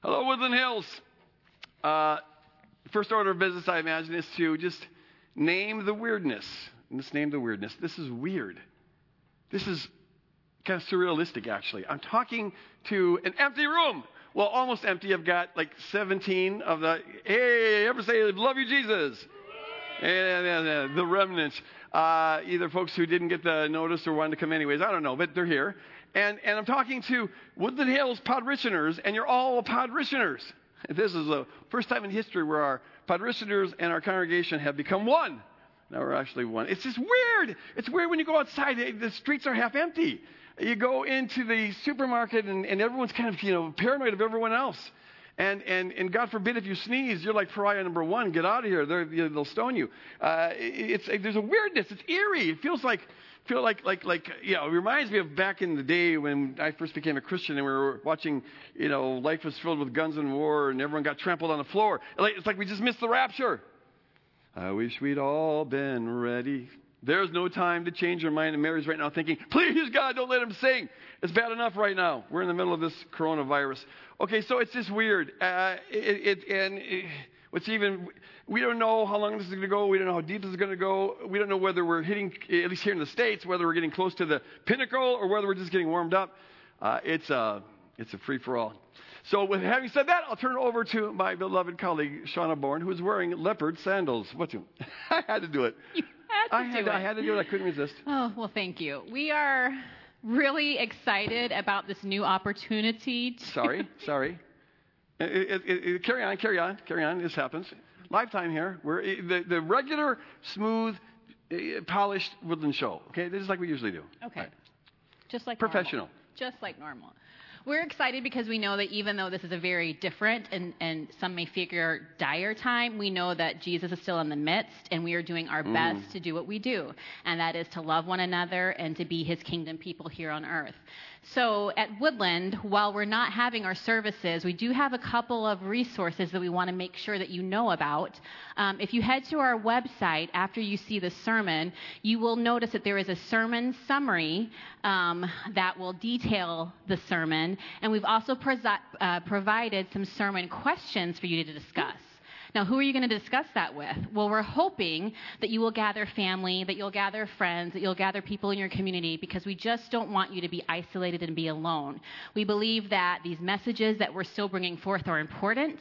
Hello, Woodland Hills. Uh, first order of business, I imagine, is to just name the weirdness. Just name the weirdness. This is weird. This is kind of surrealistic, actually. I'm talking to an empty room. Well, almost empty. I've got like 17 of the, hey, ever say, love you, Jesus? And, the remnants. Uh, either folks who didn't get the notice or wanted to come anyways. I don't know, but they're here. And, and I'm talking to Woodland Hills parishioners, and you're all parishioners. This is the first time in history where our parishioners and our congregation have become one. Now we're actually one. It's just weird. It's weird when you go outside, the streets are half empty. You go into the supermarket, and, and everyone's kind of, you know, paranoid of everyone else. And, and, and God forbid if you sneeze, you're like pariah number one. Get out of here. they will stone you. Uh, it's, there's a weirdness. It's eerie. It feels like, feel like, like, like, you know, it reminds me of back in the day when I first became a Christian and we were watching, you know, life was filled with guns and war and everyone got trampled on the floor. It's like we just missed the rapture. I wish we'd all been ready. There's no time to change your mind. And Mary's right now thinking, please, God, don't let him sing. It's bad enough right now. We're in the middle of this coronavirus. Okay, so it's just weird. Uh, it, it, and it, what's even, we don't know how long this is going to go. We don't know how deep this is going to go. We don't know whether we're hitting, at least here in the States, whether we're getting close to the pinnacle or whether we're just getting warmed up. Uh, it's, a, it's a free for all. So, with having said that, I'll turn it over to my beloved colleague, Shauna Bourne, who is wearing leopard sandals. What you? I had to do it. You had to I had do it. I had to do it. I couldn't resist. Oh, well, thank you. We are really excited about this new opportunity. To sorry, sorry. It, it, it, carry on, carry on, carry on. This happens. Lifetime here. We're the, the regular, smooth, polished woodland show. Okay, this is like we usually do. Okay. Right. Just like professional. Normal. Just like normal. We're excited because we know that even though this is a very different and, and some may figure dire time, we know that Jesus is still in the midst and we are doing our mm. best to do what we do. And that is to love one another and to be his kingdom people here on earth. So at Woodland, while we're not having our services, we do have a couple of resources that we want to make sure that you know about. Um, if you head to our website after you see the sermon, you will notice that there is a sermon summary um, that will detail the sermon, and we've also uh, provided some sermon questions for you to discuss. Now, who are you going to discuss that with? Well, we're hoping that you will gather family, that you'll gather friends, that you'll gather people in your community because we just don't want you to be isolated and be alone. We believe that these messages that we're still bringing forth are important,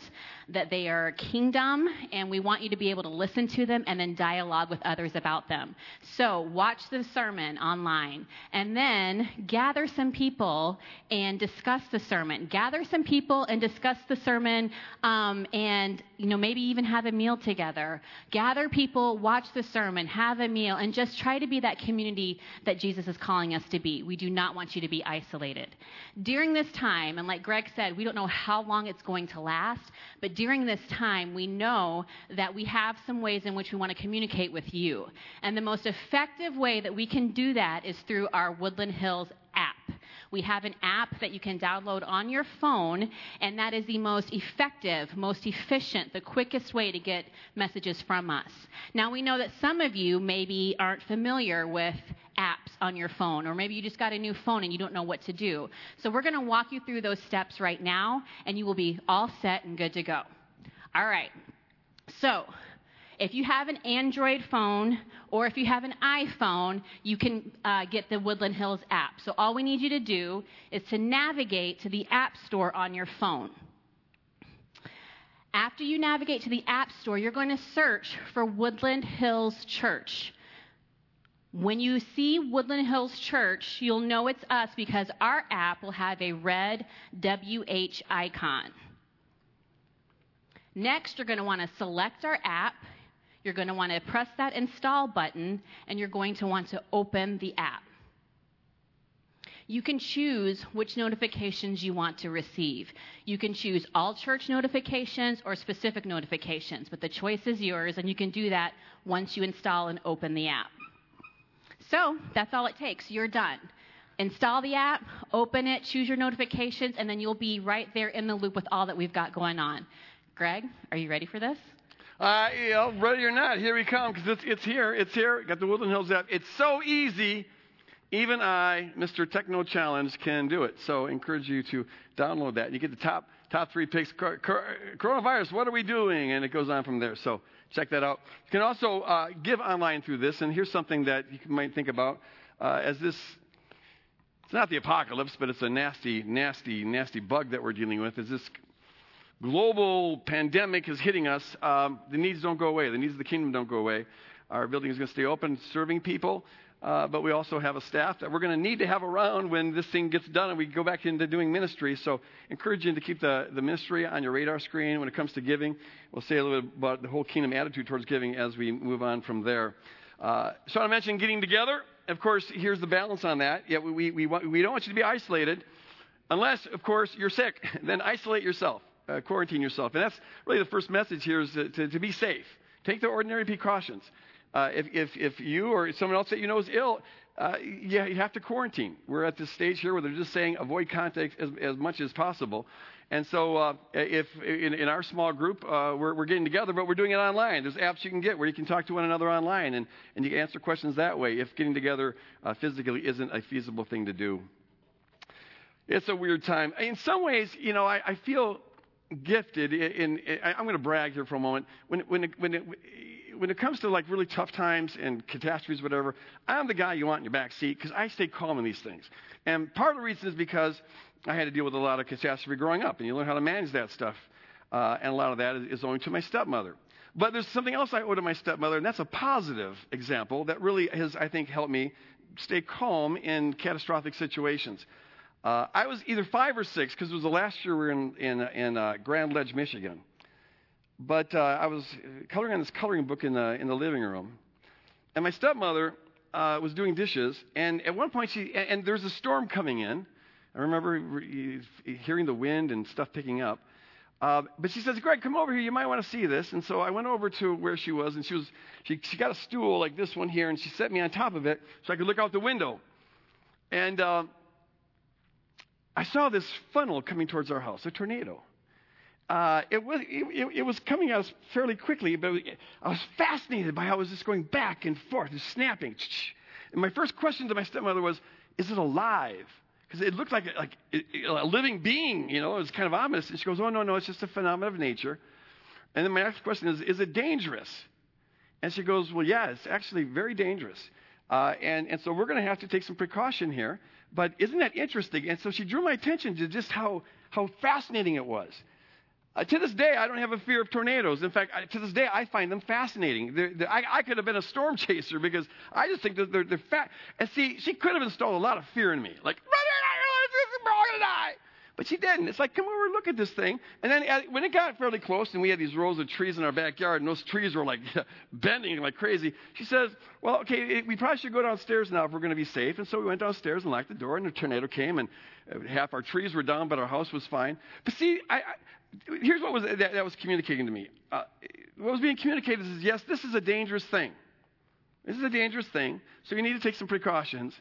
that they are kingdom, and we want you to be able to listen to them and then dialogue with others about them. So, watch the sermon online and then gather some people and discuss the sermon. Gather some people and discuss the sermon um, and, you know, maybe maybe even have a meal together. Gather people, watch the sermon, have a meal, and just try to be that community that Jesus is calling us to be. We do not want you to be isolated. During this time, and like Greg said, we don't know how long it's going to last, but during this time, we know that we have some ways in which we want to communicate with you. And the most effective way that we can do that is through our Woodland Hills app. We have an app that you can download on your phone, and that is the most effective, most efficient, the quickest way to get messages from us. Now, we know that some of you maybe aren't familiar with apps on your phone, or maybe you just got a new phone and you don't know what to do. So, we're going to walk you through those steps right now, and you will be all set and good to go. All right. So, if you have an Android phone or if you have an iPhone, you can uh, get the Woodland Hills app. So all we need you to do is to navigate to the App Store on your phone. After you navigate to the App Store, you're going to search for Woodland Hills Church. When you see Woodland Hills Church, you'll know it's us because our app will have a red WH icon. Next, you're going to want to select our app you're going to want to press that install button and you're going to want to open the app. You can choose which notifications you want to receive. You can choose all church notifications or specific notifications, but the choice is yours, and you can do that once you install and open the app. So that's all it takes. You're done. Install the app, open it, choose your notifications, and then you'll be right there in the loop with all that we've got going on. Greg, are you ready for this? Uh, you know, ready or not, here we come because it's, it's here. It's here. Got the Woodland Hills app. It's so easy. Even I, Mr. Techno Challenge, can do it. So I encourage you to download that. You get the top top three picks. Coronavirus, what are we doing? And it goes on from there. So check that out. You can also uh, give online through this. And here's something that you might think about uh, as this. It's not the apocalypse, but it's a nasty, nasty, nasty bug that we're dealing with. Is this global pandemic is hitting us? Um, the needs don't go away. The needs of the kingdom don't go away. Our building is going to stay open, serving people. Uh, but we also have a staff that we're going to need to have around when this thing gets done and we go back into doing ministry. So, encourage you to keep the, the ministry on your radar screen when it comes to giving. We'll say a little bit about the whole kingdom attitude towards giving as we move on from there. Uh, so, I mentioned getting together. Of course, here's the balance on that. Yeah, we, we, we, we don't want you to be isolated unless, of course, you're sick. then isolate yourself, uh, quarantine yourself. And that's really the first message here is to, to, to be safe. Take the ordinary precautions. Uh, if, if, if you or someone else that you know is ill, uh, yeah, you have to quarantine. We're at this stage here where they're just saying avoid contact as, as much as possible. And so, uh, if in, in, our small group, uh, we're, we're, getting together, but we're doing it online. There's apps you can get where you can talk to one another online and, and you answer questions that way if getting together uh, physically isn't a feasible thing to do. It's a weird time. In some ways, you know, I, I feel gifted in, in, I'm going to brag here for a moment. When, when, when it, when it comes to like really tough times and catastrophes, whatever, I'm the guy you want in your back seat because I stay calm in these things. And part of the reason is because I had to deal with a lot of catastrophe growing up, and you learn how to manage that stuff. Uh, and a lot of that is, owing to my stepmother. But there's something else I owe to my stepmother, and that's a positive example that really has, I think, helped me stay calm in catastrophic situations. Uh, I was either five or six because it was the last year we were in, in, in uh, Grand Ledge, Michigan. But uh, I was coloring on this coloring book in the, in the living room. And my stepmother uh, was doing dishes. And at one point, she, and, and there's a storm coming in. I remember hearing the wind and stuff picking up. Uh, but she says, Greg, come over here. You might want to see this. And so I went over to where she was, and she was she, she got a stool like this one here, and she set me on top of it so I could look out the window. And uh, I saw this funnel coming towards our house, a tornado uh, it, was, it, it, was coming at us fairly quickly, but I was fascinated by how it was just going back and forth, snapping. And my first question to my stepmother was, is it alive? Because it looked like, like a living being, you know, it was kind of ominous. And she goes, oh, no, no, it's just a phenomenon of nature. And then my next question is, is it dangerous? And she goes, well, yeah, it's actually very dangerous. Uh, and, and so we're going to have to take some precaution here. But isn't that interesting? And so she drew my attention to just how, how fascinating it was. Uh, to this day, I don't have a fear of tornadoes. In fact, I, to this day, I find them fascinating. They're, they're, I, I, could have been a storm chaser because I just think that they're, they're fat. And see, she could have installed a lot of fear in me, like, we're all gonna die. But she didn't. It's like, come over, look at this thing. And then uh, when it got fairly close, and we had these rows of trees in our backyard, and those trees were like bending like crazy, she says, "Well, okay, we probably should go downstairs now if we're going to be safe." And so we went downstairs and locked the door, and the tornado came, and uh, half our trees were down, but our house was fine. But see, I, I here's what was, that, that, was communicating to me. Uh, what was being communicated is yes, this is a dangerous thing. This is a dangerous thing, so you need to take some precautions.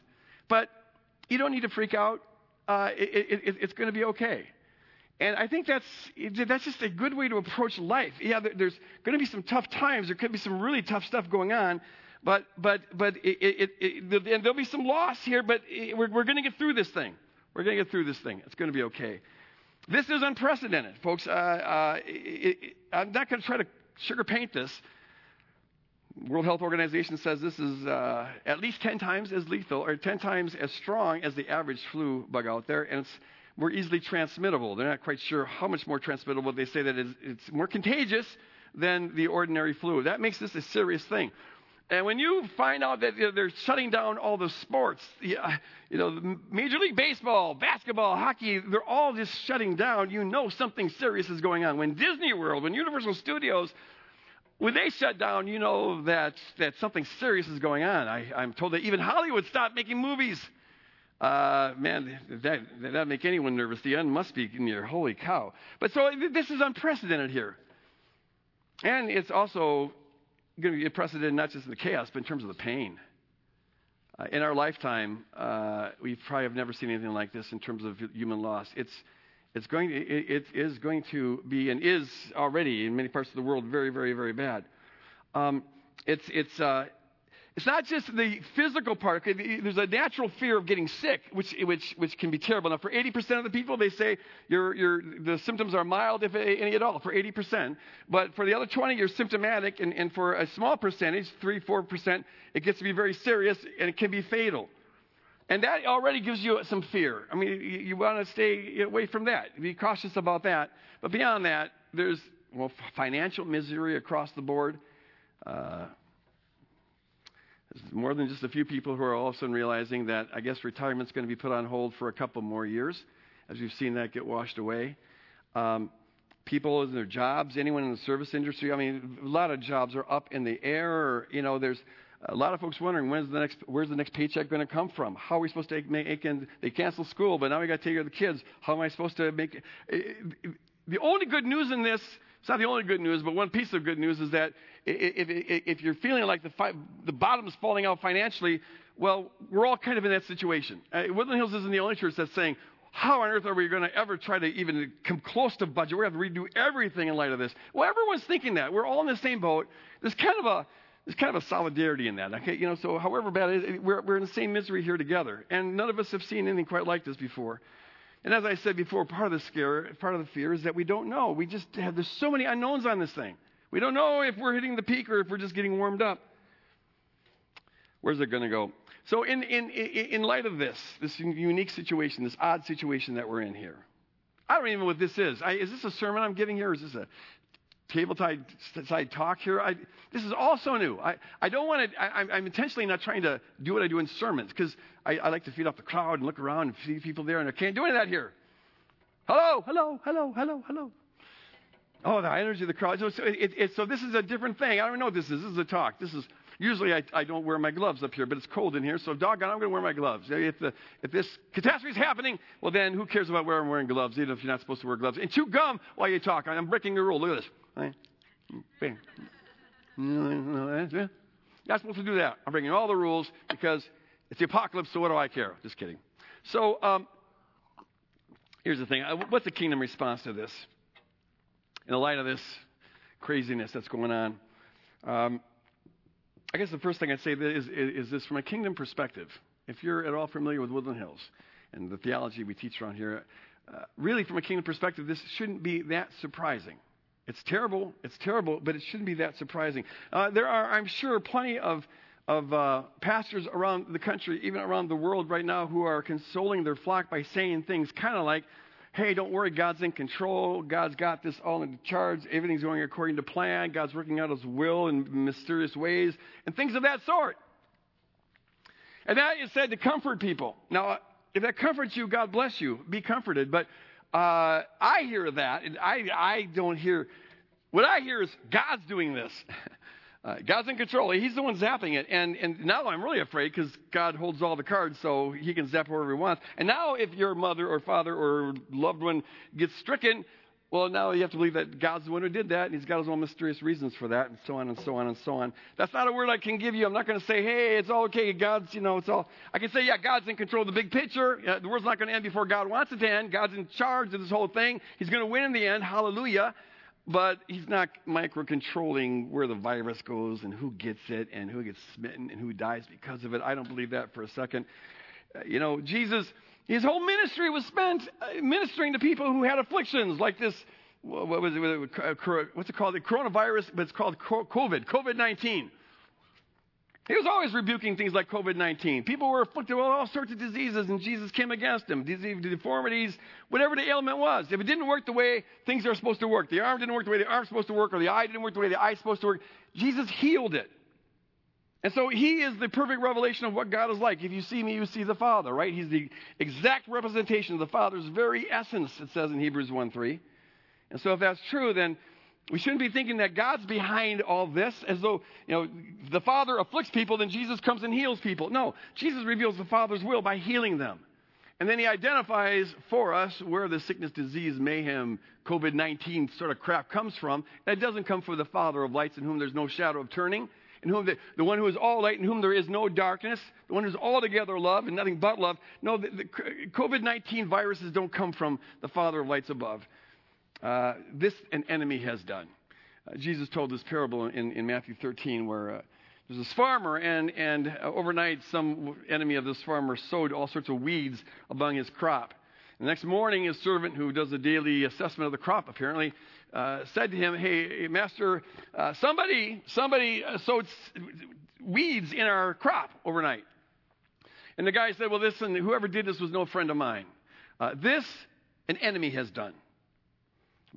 But you don't need to freak out. Uh, it, it, it's going to be okay. And I think that's, that's just a good way to approach life. Yeah, there's going to be some tough times. There could be some really tough stuff going on. But, but, but it, and there'll be some loss here, but we're, we're going to get through this thing. We're going to get through this thing. It's going to be okay. This is unprecedented, folks. Uh, uh, it, it, I'm not going to try to sugar paint this. World Health Organization says this is uh, at least 10 times as lethal or 10 times as strong as the average flu bug out there, and it's more easily transmittable. They're not quite sure how much more transmittable. They say that it's, it's more contagious than the ordinary flu. That makes this a serious thing. And when you find out that they're shutting down all the sports, you know, Major League Baseball, basketball, hockey, they're all just shutting down, you know something serious is going on. When Disney World, when Universal Studios, when they shut down, you know that, that something serious is going on. I, I'm told that even Hollywood stopped making movies. Uh, man, that that make anyone nervous. The end must be near. Holy cow! But so this is unprecedented here, and it's also going to be unprecedented not just in the chaos, but in terms of the pain. Uh, in our lifetime, uh, we probably have never seen anything like this in terms of human loss. It's, it's going to, it, it is going to be and is already in many parts of the world very, very, very bad. Um, it's, it's, uh, it's not just the physical part. There's a natural fear of getting sick, which, which, which can be terrible. Now, for 80% of the people, they say the symptoms are mild, if any at all, for 80%. But for the other 20, you're symptomatic. And, and for a small percentage, 3 4%, it gets to be very serious and it can be fatal. And that already gives you some fear. I mean, you, you want to stay away from that. Be cautious about that. But beyond that, there's well, financial misery across the board. Uh, more than just a few people who are all of a sudden realizing that I guess retirement's going to be put on hold for a couple more years, as we've seen that get washed away. Um, people in their jobs, anyone in the service industry. I mean, a lot of jobs are up in the air. Or, you know, there's a lot of folks wondering when's the next, where's the next paycheck going to come from? How are we supposed to make ends? They cancel school, but now we got to take care of the kids. How am I supposed to make? The only good news in this it's not the only good news, but one piece of good news is that if, if, if you're feeling like the, fi- the bottom's falling out financially, well, we're all kind of in that situation. Uh, Woodland Hills isn't the only church that's saying, how on earth are we going to ever try to even come close to budget? We're going to redo everything in light of this. Well, everyone's thinking that. We're all in the same boat. There's kind of a there's kind of a solidarity in that. Okay, you know, so however bad it is, we're, we're in the same misery here together, and none of us have seen anything quite like this before. And as I said before, part of the scare, part of the fear is that we don't know. We just have, there's so many unknowns on this thing. We don't know if we're hitting the peak or if we're just getting warmed up. Where's it going to go? So, in, in, in light of this, this unique situation, this odd situation that we're in here, I don't even know what this is. I, is this a sermon I'm giving here, or is this a tabletop side talk here. I, this is all so new. I, I don't want to, I, am intentionally not trying to do what I do in sermons because I, I, like to feed off the crowd and look around and see people there, and I can't do any of that here. Hello, hello, hello, hello, hello. Oh, the energy of the crowd. So, it, it, so this is a different thing. I don't know what this is. This is a talk. This is usually I, I don't wear my gloves up here, but it's cold in here, so doggone, I'm going to wear my gloves. If, the, if this catastrophe is happening, well then who cares about where I'm wearing gloves, even if you're not supposed to wear gloves? And chew gum while you talk. I'm breaking your rule. Look at this. You're not supposed to do that. I'm breaking all the rules because it's the apocalypse, so what do I care? Just kidding. So, um, here's the thing. What's the kingdom response to this? In the light of this craziness that's going on, um, I guess the first thing I'd say is, is this from a kingdom perspective. If you're at all familiar with Woodland Hills and the theology we teach around here, uh, really from a kingdom perspective, this shouldn't be that surprising. It's terrible. It's terrible, but it shouldn't be that surprising. Uh, there are, I'm sure, plenty of, of uh, pastors around the country, even around the world right now, who are consoling their flock by saying things kind of like, hey, don't worry, God's in control. God's got this all in charge. Everything's going according to plan. God's working out his will in mysterious ways, and things of that sort. And that is said to comfort people. Now, if that comforts you, God bless you. Be comforted. But uh, I hear that, and I, I don't hear. What I hear is God's doing this. Uh, God's in control. He's the one zapping it. And, and now I'm really afraid because God holds all the cards so he can zap wherever he wants. And now if your mother or father or loved one gets stricken, well, now you have to believe that God's the one who did that, and He's got His own mysterious reasons for that, and so on and so on and so on. That's not a word I can give you. I'm not going to say, hey, it's all okay. God's, you know, it's all. I can say, yeah, God's in control of the big picture. Yeah, the world's not going to end before God wants it to end. God's in charge of this whole thing. He's going to win in the end. Hallelujah. But He's not micro controlling where the virus goes and who gets it and who gets smitten and who dies because of it. I don't believe that for a second. Uh, you know, Jesus his whole ministry was spent uh, ministering to people who had afflictions like this. What was it? What's it called? The coronavirus, but it's called COVID, COVID 19. He was always rebuking things like COVID 19. People were afflicted with all sorts of diseases, and Jesus came against them. Disease, deformities, whatever the ailment was. If it didn't work the way things are supposed to work, the arm didn't work the way the arm's supposed to work, or the eye didn't work the way the eye's supposed to work, Jesus healed it. And so he is the perfect revelation of what God is like. If you see me, you see the Father, right? He's the exact representation of the Father's very essence, it says in Hebrews 1 3. And so if that's true, then we shouldn't be thinking that God's behind all this as though, you know, the Father afflicts people, then Jesus comes and heals people. No, Jesus reveals the Father's will by healing them. And then he identifies for us where the sickness, disease, mayhem, COVID 19 sort of crap comes from. That doesn't come from the Father of lights in whom there's no shadow of turning in whom the, the one who is all light, in whom there is no darkness, the one who's altogether love and nothing but love. No, the, the COVID 19 viruses don't come from the Father of lights above. Uh, this an enemy has done. Uh, Jesus told this parable in, in Matthew 13 where uh, There's this farmer, and, and uh, overnight, some enemy of this farmer sowed all sorts of weeds among his crop. The next morning, his servant, who does a daily assessment of the crop, apparently, uh, said to him, "Hey, master, uh, somebody, somebody uh, sowed weeds in our crop overnight." And the guy said, "Well, listen, whoever did this was no friend of mine. Uh, this an enemy has done."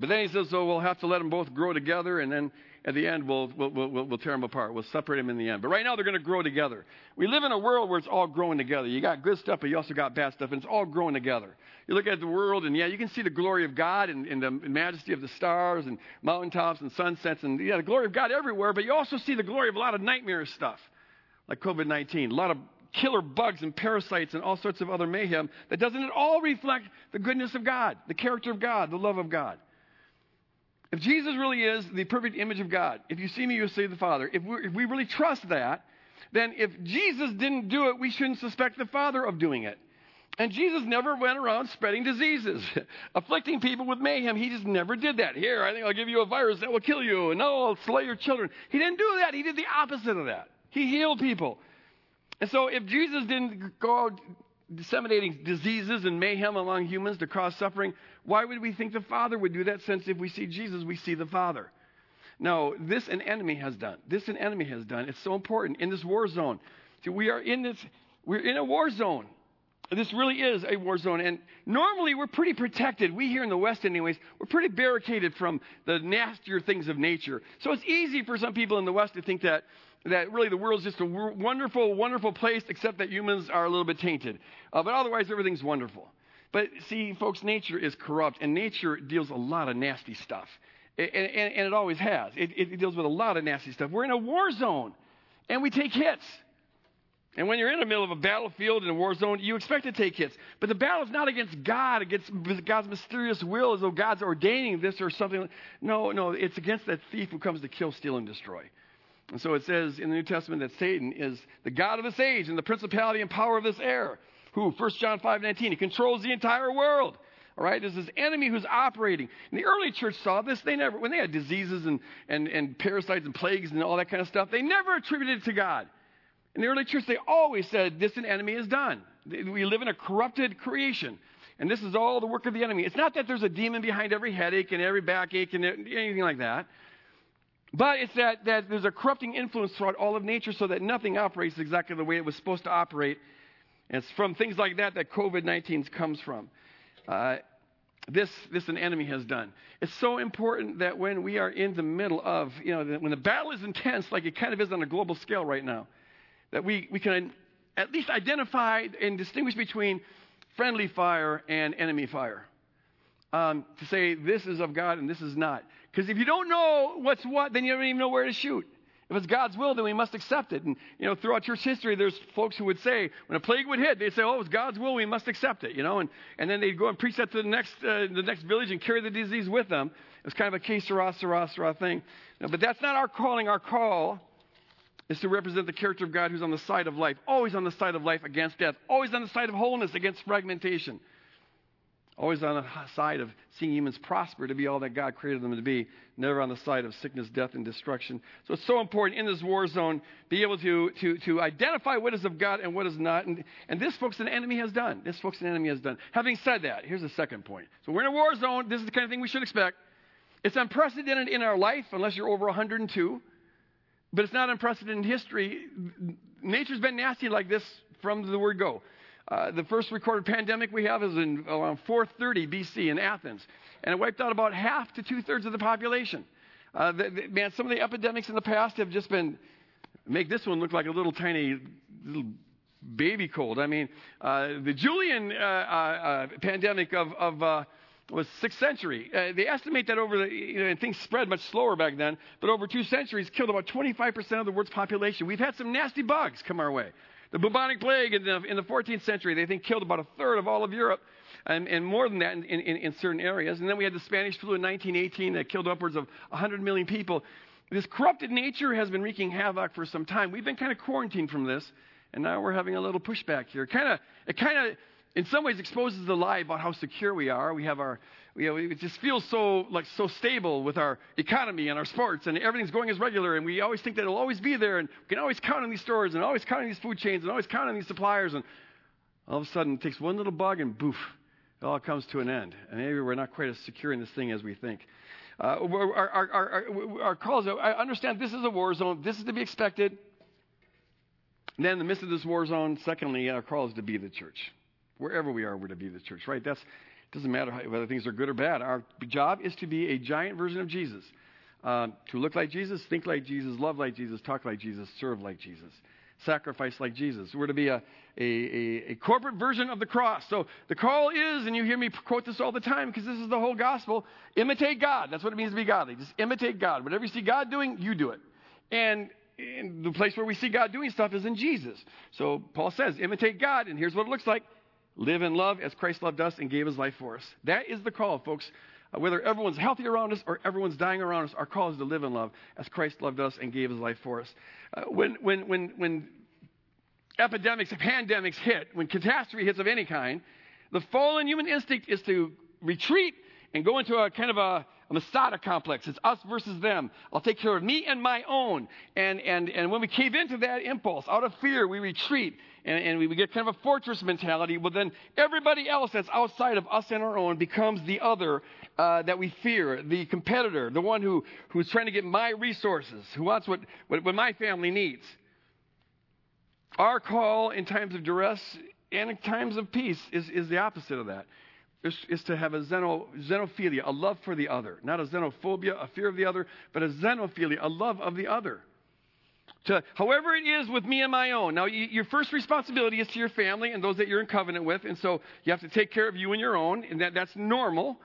But then he says, "So we'll have to let them both grow together, and then at the end, we'll, we'll, we'll, we'll tear them apart. We'll separate them in the end. But right now, they're going to grow together. We live in a world where it's all growing together. You got good stuff, but you also got bad stuff, and it's all growing together. You look at the world, and yeah, you can see the glory of God and, and the majesty of the stars and mountaintops and sunsets, and yeah, the glory of God everywhere, but you also see the glory of a lot of nightmare stuff, like COVID 19, a lot of killer bugs and parasites and all sorts of other mayhem that doesn't at all reflect the goodness of God, the character of God, the love of God. If Jesus really is the perfect image of God, if you see me, you'll see the Father. If we, if we really trust that, then if Jesus didn't do it, we shouldn't suspect the Father of doing it. And Jesus never went around spreading diseases, afflicting people with mayhem. He just never did that. Here, I think I'll give you a virus that will kill you, and no, I'll slay your children. He didn't do that. He did the opposite of that. He healed people. And so if Jesus didn't go out disseminating diseases and mayhem among humans to cause suffering, why would we think the Father would do that since if we see Jesus, we see the Father? No, this an enemy has done. This an enemy has done. It's so important in this war zone. See, we are in this, we're in a war zone. This really is a war zone. And normally we're pretty protected. We here in the West, anyways, we're pretty barricaded from the nastier things of nature. So it's easy for some people in the West to think that that really the world's just a wonderful, wonderful place, except that humans are a little bit tainted. Uh, but otherwise, everything's wonderful. But see, folks, nature is corrupt, and nature deals a lot of nasty stuff. And, and, and it always has. It, it deals with a lot of nasty stuff. We're in a war zone, and we take hits. And when you're in the middle of a battlefield in a war zone, you expect to take hits. But the battle is not against God, against God's mysterious will, as though God's ordaining this or something. No, no, it's against that thief who comes to kill, steal, and destroy. And so it says in the New Testament that Satan is the God of this age and the principality and power of this air. Who? 1 John 5 19. He controls the entire world. All right, there's this enemy who's operating. And the early church saw this. They never, when they had diseases and, and, and parasites and plagues and all that kind of stuff, they never attributed it to God. In the early church, they always said, This an enemy has done. We live in a corrupted creation. And this is all the work of the enemy. It's not that there's a demon behind every headache and every backache and anything like that. But it's that, that there's a corrupting influence throughout all of nature so that nothing operates exactly the way it was supposed to operate. And it's from things like that that COVID 19 comes from. Uh, this, this an enemy has done. It's so important that when we are in the middle of, you know, when the battle is intense, like it kind of is on a global scale right now, that we, we can at least identify and distinguish between friendly fire and enemy fire. Um, to say this is of God and this is not. Because if you don't know what's what, then you don't even know where to shoot. If it's God's will, then we must accept it. And, you know, throughout church history, there's folks who would say, when a plague would hit, they'd say, oh, it's God's will, we must accept it, you know. And, and then they'd go and preach that to the next, uh, the next village and carry the disease with them. It's kind of a case sera, sera, sera thing. Know, but that's not our calling. Our call is to represent the character of God who's on the side of life, always on the side of life against death, always on the side of wholeness against fragmentation always on the side of seeing humans prosper to be all that God created them to be, never on the side of sickness, death, and destruction. So it's so important in this war zone to be able to, to, to identify what is of God and what is not. And, and this, folks, an enemy has done. This, folks, an enemy has done. Having said that, here's the second point. So we're in a war zone. This is the kind of thing we should expect. It's unprecedented in our life, unless you're over 102. But it's not unprecedented in history. Nature's been nasty like this from the word go. Uh, the first recorded pandemic we have is in around 430 BC in Athens, and it wiped out about half to two thirds of the population. Uh, the, the, man, some of the epidemics in the past have just been make this one look like a little tiny little baby cold. I mean, uh, the Julian uh, uh, uh, pandemic of, of was sixth century. they estimate that over the you know, things spread much slower back then, but over two centuries killed about 25% of the world's population. We've had some nasty bugs come our way. The bubonic plague in the, in the 14th century, they think killed about a third of all of Europe, and, and more than that in, in, in certain areas. And then we had the Spanish flu in 1918 that killed upwards of 100 million people. This corrupted nature has been wreaking havoc for some time. We've been kind of quarantined from this, and now we're having a little pushback here. Kind of, it kind of in some ways exposes the lie about how secure we are. We have our, we have, it just feels so like so stable with our economy and our sports and everything's going as regular and we always think that it'll always be there and we can always count on these stores and always count on these food chains and always count on these suppliers and all of a sudden it takes one little bug and boof, it all comes to an end. And maybe we're not quite as secure in this thing as we think. Uh, our, our, our, our, calls, I understand this is a war zone. This is to be expected. And then in the midst of this war zone, secondly, our call is to be the church. Wherever we are, we're to be the church, right? That's doesn't matter whether things are good or bad. Our job is to be a giant version of Jesus. Uh, to look like Jesus, think like Jesus, love like Jesus, talk like Jesus, serve like Jesus, sacrifice like Jesus. We're to be a, a, a, a corporate version of the cross. So the call is, and you hear me quote this all the time because this is the whole gospel imitate God. That's what it means to be godly. Just imitate God. Whatever you see God doing, you do it. And and the place where we see God doing stuff is in Jesus. So Paul says, imitate God, and here's what it looks like live in love as Christ loved us and gave his life for us. That is the call, folks. Uh, whether everyone's healthy around us or everyone's dying around us, our call is to live in love as Christ loved us and gave his life for us. Uh, when, when, when, when epidemics, and pandemics hit, when catastrophe hits of any kind, the fallen human instinct is to retreat and go into a kind of a, a Masada complex. It's us versus them. I'll take care of me and my own. And, and, and when we cave into that impulse, out of fear, we retreat and, and we get kind of a fortress mentality. Well, then everybody else that's outside of us and our own becomes the other uh, that we fear, the competitor, the one who, who's trying to get my resources, who wants what, what, what my family needs. Our call in times of duress and in times of peace is, is the opposite of that. Is, is to have a xeno, xenophilia, a love for the other. Not a xenophobia, a fear of the other, but a xenophilia, a love of the other. To, however it is with me and my own. Now, you, your first responsibility is to your family and those that you're in covenant with, and so you have to take care of you and your own, and that, that's normal.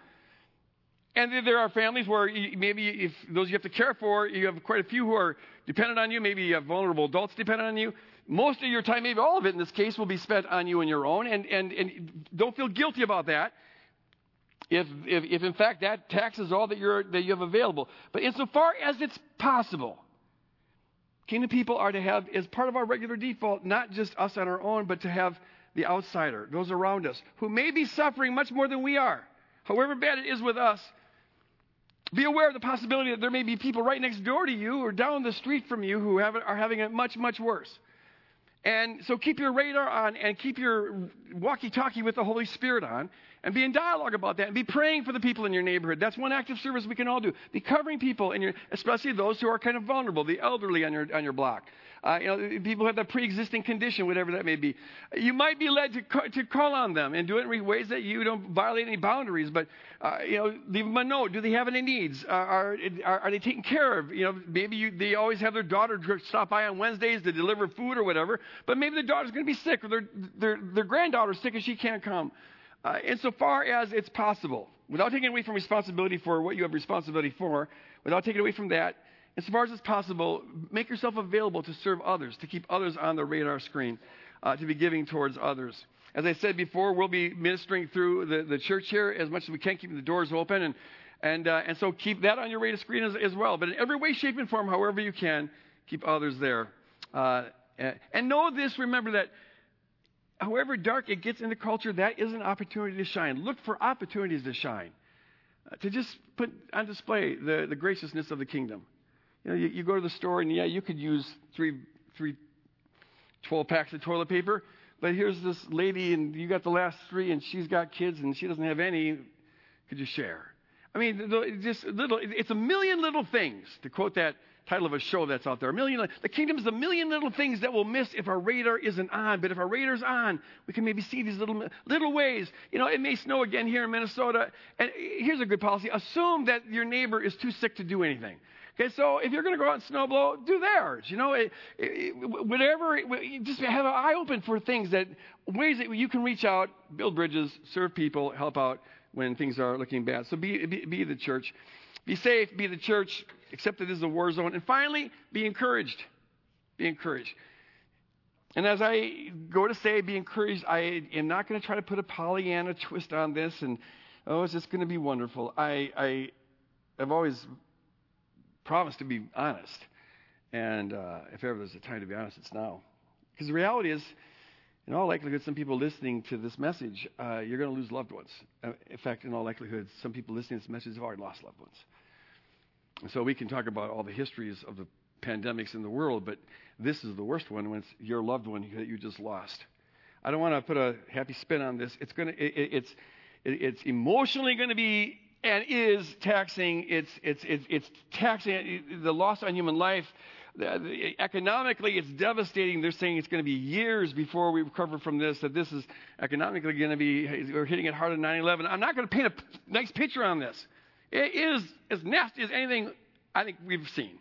And there are families where maybe if those you have to care for, you have quite a few who are dependent on you. Maybe you have vulnerable adults dependent on you. Most of your time, maybe all of it in this case, will be spent on you and your own. And, and, and don't feel guilty about that if, if, if in fact that taxes all that, you're, that you have available. But insofar as it's possible, kingdom people are to have, as part of our regular default, not just us on our own, but to have the outsider, those around us, who may be suffering much more than we are. However bad it is with us, be aware of the possibility that there may be people right next door to you or down the street from you who have, are having it much, much worse. And so keep your radar on and keep your walkie talkie with the Holy Spirit on and be in dialogue about that and be praying for the people in your neighborhood. That's one act of service we can all do. Be covering people, in your, especially those who are kind of vulnerable, the elderly on your, on your block. Uh, you know, people have that pre-existing condition, whatever that may be. You might be led to, to call on them and do it in ways that you don't violate any boundaries, but, uh, you know, leave them a note. Do they have any needs? Uh, are, are, are, they taken care of? You know, maybe you, they always have their daughter stop by on Wednesdays to deliver food or whatever, but maybe the daughter's going to be sick or their, their, their granddaughter's sick and she can't come. Uh, insofar as it's possible, without taking away from responsibility for what you have responsibility for, without taking away from that, insofar as it's possible, make yourself available to serve others, to keep others on the radar screen, uh, to be giving towards others. As I said before, we'll be ministering through the, the church here as much as we can, keeping the doors open. And, and, uh, and so keep that on your radar screen as, as, well. But in every way, shape, and form, however you can, keep others there. Uh, and know this, remember that however dark it gets in the culture, that is an opportunity to shine. Look for opportunities to shine, uh, to just put on display the, the graciousness of the kingdom. You know, you, you, go to the store and yeah, you could use three, three 12 packs of toilet paper, but here's this lady and you got the last three and she's got kids and she doesn't have any. Could you share? I mean, just little, it's a million little things, to quote that title of a show that's out there. A million, the kingdom is a million little things that we'll miss if our radar isn't on. But if our radar's on, we can maybe see these little, little ways. You know, it may snow again here in Minnesota. And here's a good policy. Assume that your neighbor is too sick to do anything. Okay, so if you're going to go out and snowblow, do theirs. You know, it, it, whatever, just have an eye open for things that, ways that you can reach out, build bridges, serve people, help out when things are looking bad. So be, be, be the church. Be safe, be the church, accept this is a war zone. And finally, be encouraged. Be encouraged. And as I go to say be encouraged, I am not going to try to put a Pollyanna twist on this and, oh, it's just going to be wonderful. I, I have always promised to be honest. And uh, if ever there's a time to be honest, it's now. Because the reality is, in all likelihood, some people listening to this message, uh, you're going to lose loved ones. Uh, in fact, in all likelihood, some people listening to this message have already lost loved ones. And so we can talk about all the histories of the pandemics in the world, but this is the worst one when it's your loved one that you just lost. I don't want to put a happy spin on this. It's going to, it, it's, it, it's emotionally going to be and is taxing. It's, it's, it's, it's taxing the loss on human life economically, it's devastating. They're saying it's going to be years before we recover from this, that this is economically going to be, we're hitting it hard at 9 11. I'm not going to paint a nice picture on this. It is as nasty as anything I think we've seen.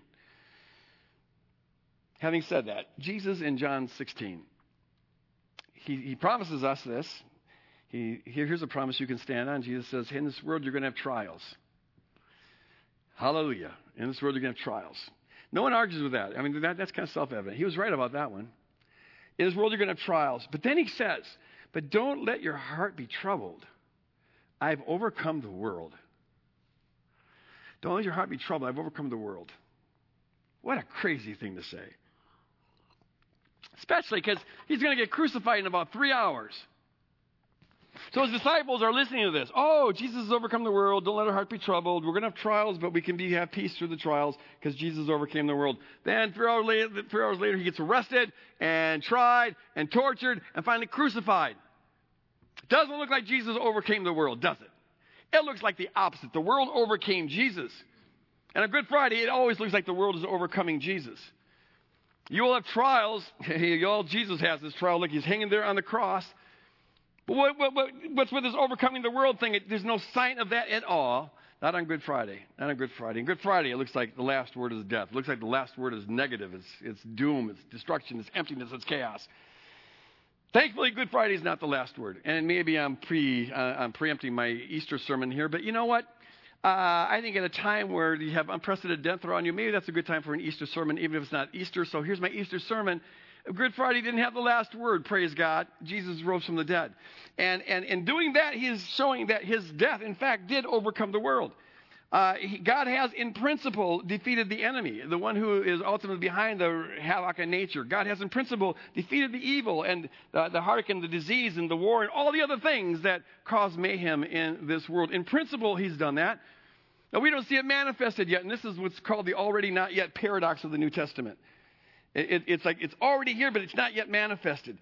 Having said that, Jesus in John 16, he, he promises us this. He, here's a promise you can stand on. Jesus says, In this world, you're going to have trials. Hallelujah. In this world, you're going to have trials. No one argues with that. I mean, that, that's kind of self evident. He was right about that one. In this world, you're going to have trials. But then he says, But don't let your heart be troubled. I've overcome the world. Don't let your heart be troubled. I've overcome the world. What a crazy thing to say. Especially because he's going to get crucified in about three hours. So his disciples are listening to this. Oh, Jesus has overcome the world. Don't let our heart be troubled. We're going to have trials, but we can be, have peace through the trials because Jesus overcame the world. Then three hours, later, three hours later, he gets arrested and tried and tortured and finally crucified. Doesn't look like Jesus overcame the world, does it? It looks like the opposite. The world overcame Jesus. And on Good Friday, it always looks like the world is overcoming Jesus. You will have trials. All Jesus has this trial. Look, he's hanging there on the cross. But what, what, what, what's with this overcoming the world thing? It, there's no sign of that at all. Not on Good Friday. Not on Good Friday. On Good Friday, it looks like the last word is death. It looks like the last word is negative. It's, it's doom. It's destruction. It's emptiness. It's chaos. Thankfully, Good Friday is not the last word. And maybe I'm, pre, uh, I'm preempting my Easter sermon here, but you know what? Uh, I think at a time where you have unprecedented death around you, maybe that's a good time for an Easter sermon, even if it's not Easter. So here's my Easter sermon. Good Friday didn't have the last word, praise God. Jesus rose from the dead. And, and in doing that, he is showing that his death, in fact, did overcome the world. Uh, he, God has, in principle, defeated the enemy, the one who is ultimately behind the havoc in nature. God has, in principle, defeated the evil and the, the and the disease and the war and all the other things that cause mayhem in this world. In principle, he's done that. Now, we don't see it manifested yet, and this is what's called the already not yet paradox of the New Testament. It, it's like it's already here, but it's not yet manifested.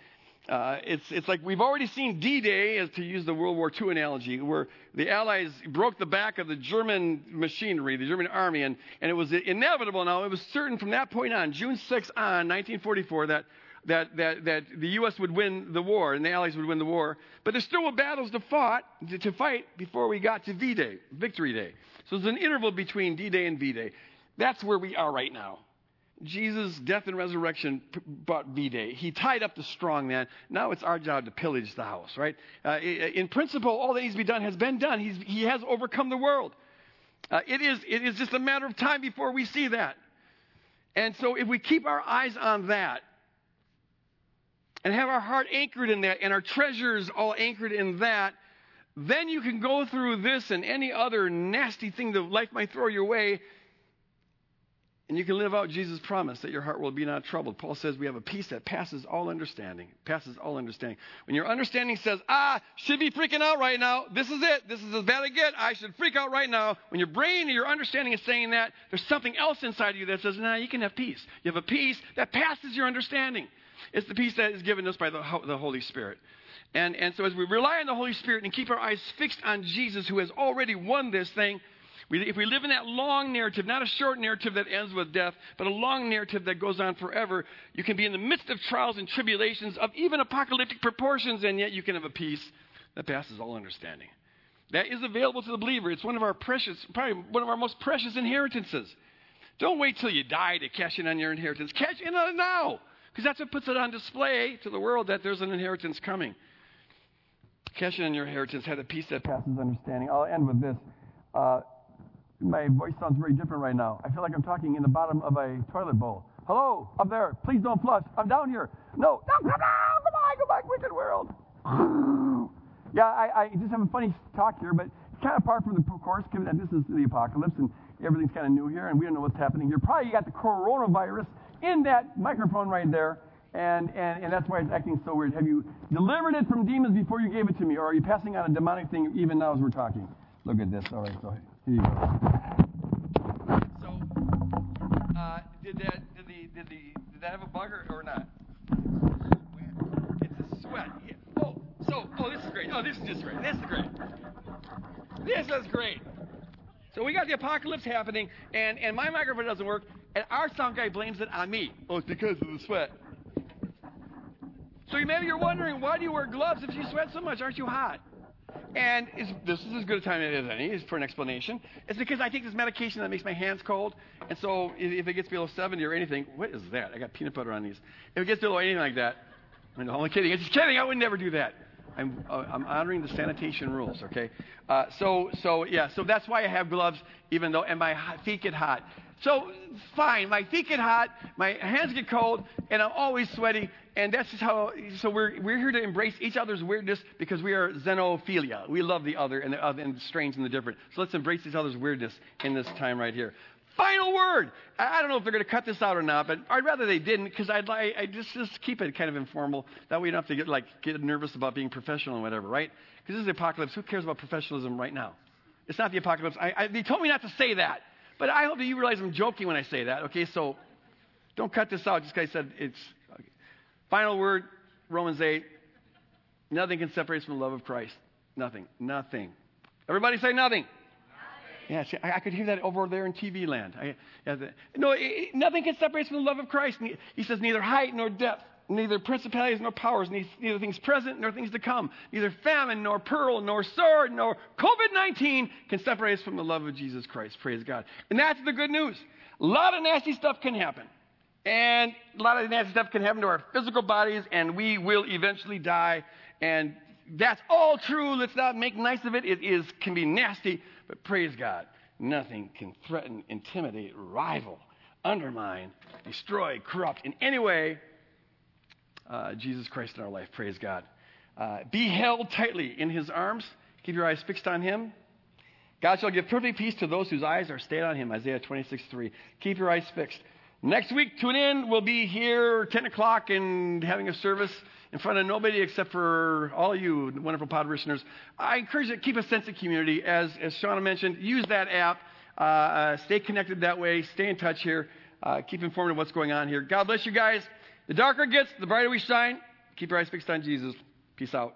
Uh, it's, it's like we've already seen D Day, to use the World War II analogy, where the Allies broke the back of the German machinery, the German army, and, and it was inevitable now. It was certain from that point on, June 6 on, 1944, that, that, that, that the U.S. would win the war and the Allies would win the war. But there still were battles to, fought, to, to fight before we got to V Day, Victory Day. So there's an interval between D Day and V Day. That's where we are right now. Jesus' death and resurrection brought V Day. He tied up the strong man. Now it's our job to pillage the house, right? Uh, in principle, all that needs to be done has been done. He's, he has overcome the world. Uh, it, is, it is just a matter of time before we see that. And so if we keep our eyes on that and have our heart anchored in that and our treasures all anchored in that, then you can go through this and any other nasty thing that life might throw your way and you can live out Jesus' promise that your heart will be not troubled. Paul says we have a peace that passes all understanding. Passes all understanding. When your understanding says, ah, should be freaking out right now. This is it. This is as bad as it get. I should freak out right now. When your brain and your understanding is saying that, there's something else inside of you that says, nah, you can have peace. You have a peace that passes your understanding. It's the peace that is given us by the, the Holy Spirit. And, and so as we rely on the Holy Spirit and keep our eyes fixed on Jesus who has already won this thing, we, if we live in that long narrative, not a short narrative that ends with death, but a long narrative that goes on forever, you can be in the midst of trials and tribulations of even apocalyptic proportions, and yet you can have a peace that passes all understanding. That is available to the believer. It's one of our precious, probably one of our most precious inheritances. Don't wait till you die to cash in on your inheritance. Cash in on it now, because that's what puts it on display to the world that there's an inheritance coming. Cash in on your inheritance. Have a peace that passes understanding. I'll end with this. Uh, my voice sounds very different right now. I feel like I'm talking in the bottom of a toilet bowl. Hello, up there. Please don't flush. I'm down here. No, no, come down. Come on, go back, wicked world. yeah, I, I just have a funny talk here, but it's kind of apart from the course, given that this is the apocalypse and everything's kind of new here and we don't know what's happening here. Probably you got the coronavirus in that microphone right there. And, and, and that's why it's acting so weird. Have you delivered it from demons before you gave it to me? Or are you passing on a demonic thing even now as we're talking? Look at this. All right, so here you go. Did that did the did the did that have a bug or, or not? It's a sweat. Yeah. Oh, so oh, this is great. Oh, this is just great. This is great. This is great. So we got the apocalypse happening, and and my microphone doesn't work, and our sound guy blames it on me. Oh, it's because of the sweat. So maybe you're wondering, why do you wear gloves if you sweat so much? Aren't you hot? And this is as good a time as any for an explanation. It's because I take this medication that makes my hands cold. And so if it gets below 70 or anything, what is that? I got peanut butter on these. If it gets below anything like that, I'm only kidding. I'm just kidding. I would never do that. I'm, uh, I'm honoring the sanitation rules, okay? Uh, so, so, yeah, so that's why I have gloves, even though, and my feet get hot. So, fine, my feet get hot, my hands get cold, and I'm always sweaty, and that's just how, so we're, we're here to embrace each other's weirdness because we are xenophilia. We love the other and the, other, and the strange and the different. So let's embrace each other's weirdness in this time right here. Final word. I don't know if they're going to cut this out or not, but I'd rather they didn't because I'd like I just just keep it kind of informal. That way you don't have to get like get nervous about being professional and whatever, right? Because this is the apocalypse. Who cares about professionalism right now? It's not the apocalypse. I, I, they told me not to say that. But I hope that you realize I'm joking when I say that. Okay, so don't cut this out just because I said it's. Okay. Final word, Romans 8. Nothing can separate us from the love of Christ. Nothing. Nothing. Everybody say nothing. Yeah, see, I, I, could hear that over there in TV land. I, yeah, the, no, it, nothing can separate us from the love of Christ. He says neither height nor depth, neither principalities nor powers, neither things present nor things to come, neither famine nor pearl nor sword nor COVID 19 can separate us from the love of Jesus Christ. Praise God. And that's the good news. A lot of nasty stuff can happen. And a lot of nasty stuff can happen to our physical bodies, and we will eventually die. And that's all true. Let's not make nice of it. It is can be nasty, but praise God. Nothing can threaten, intimidate, rival, undermine, destroy, corrupt in any way uh, Jesus Christ in our life. Praise God. Uh, be held tightly in his arms. Keep your eyes fixed on him. God shall give perfect peace to those whose eyes are stayed on him. Isaiah 26, 3. Keep your eyes fixed. Next week, tune in. We'll be here 10 o'clock and having a service in front of nobody except for all of you wonderful pod listeners. I encourage you to keep a sense of community. As, as Shauna mentioned, use that app. Uh, uh, stay connected that way. Stay in touch here. Uh, keep informed of what's going on here. God bless you guys. The darker it gets, the brighter we shine. Keep your eyes fixed on Jesus. Peace out.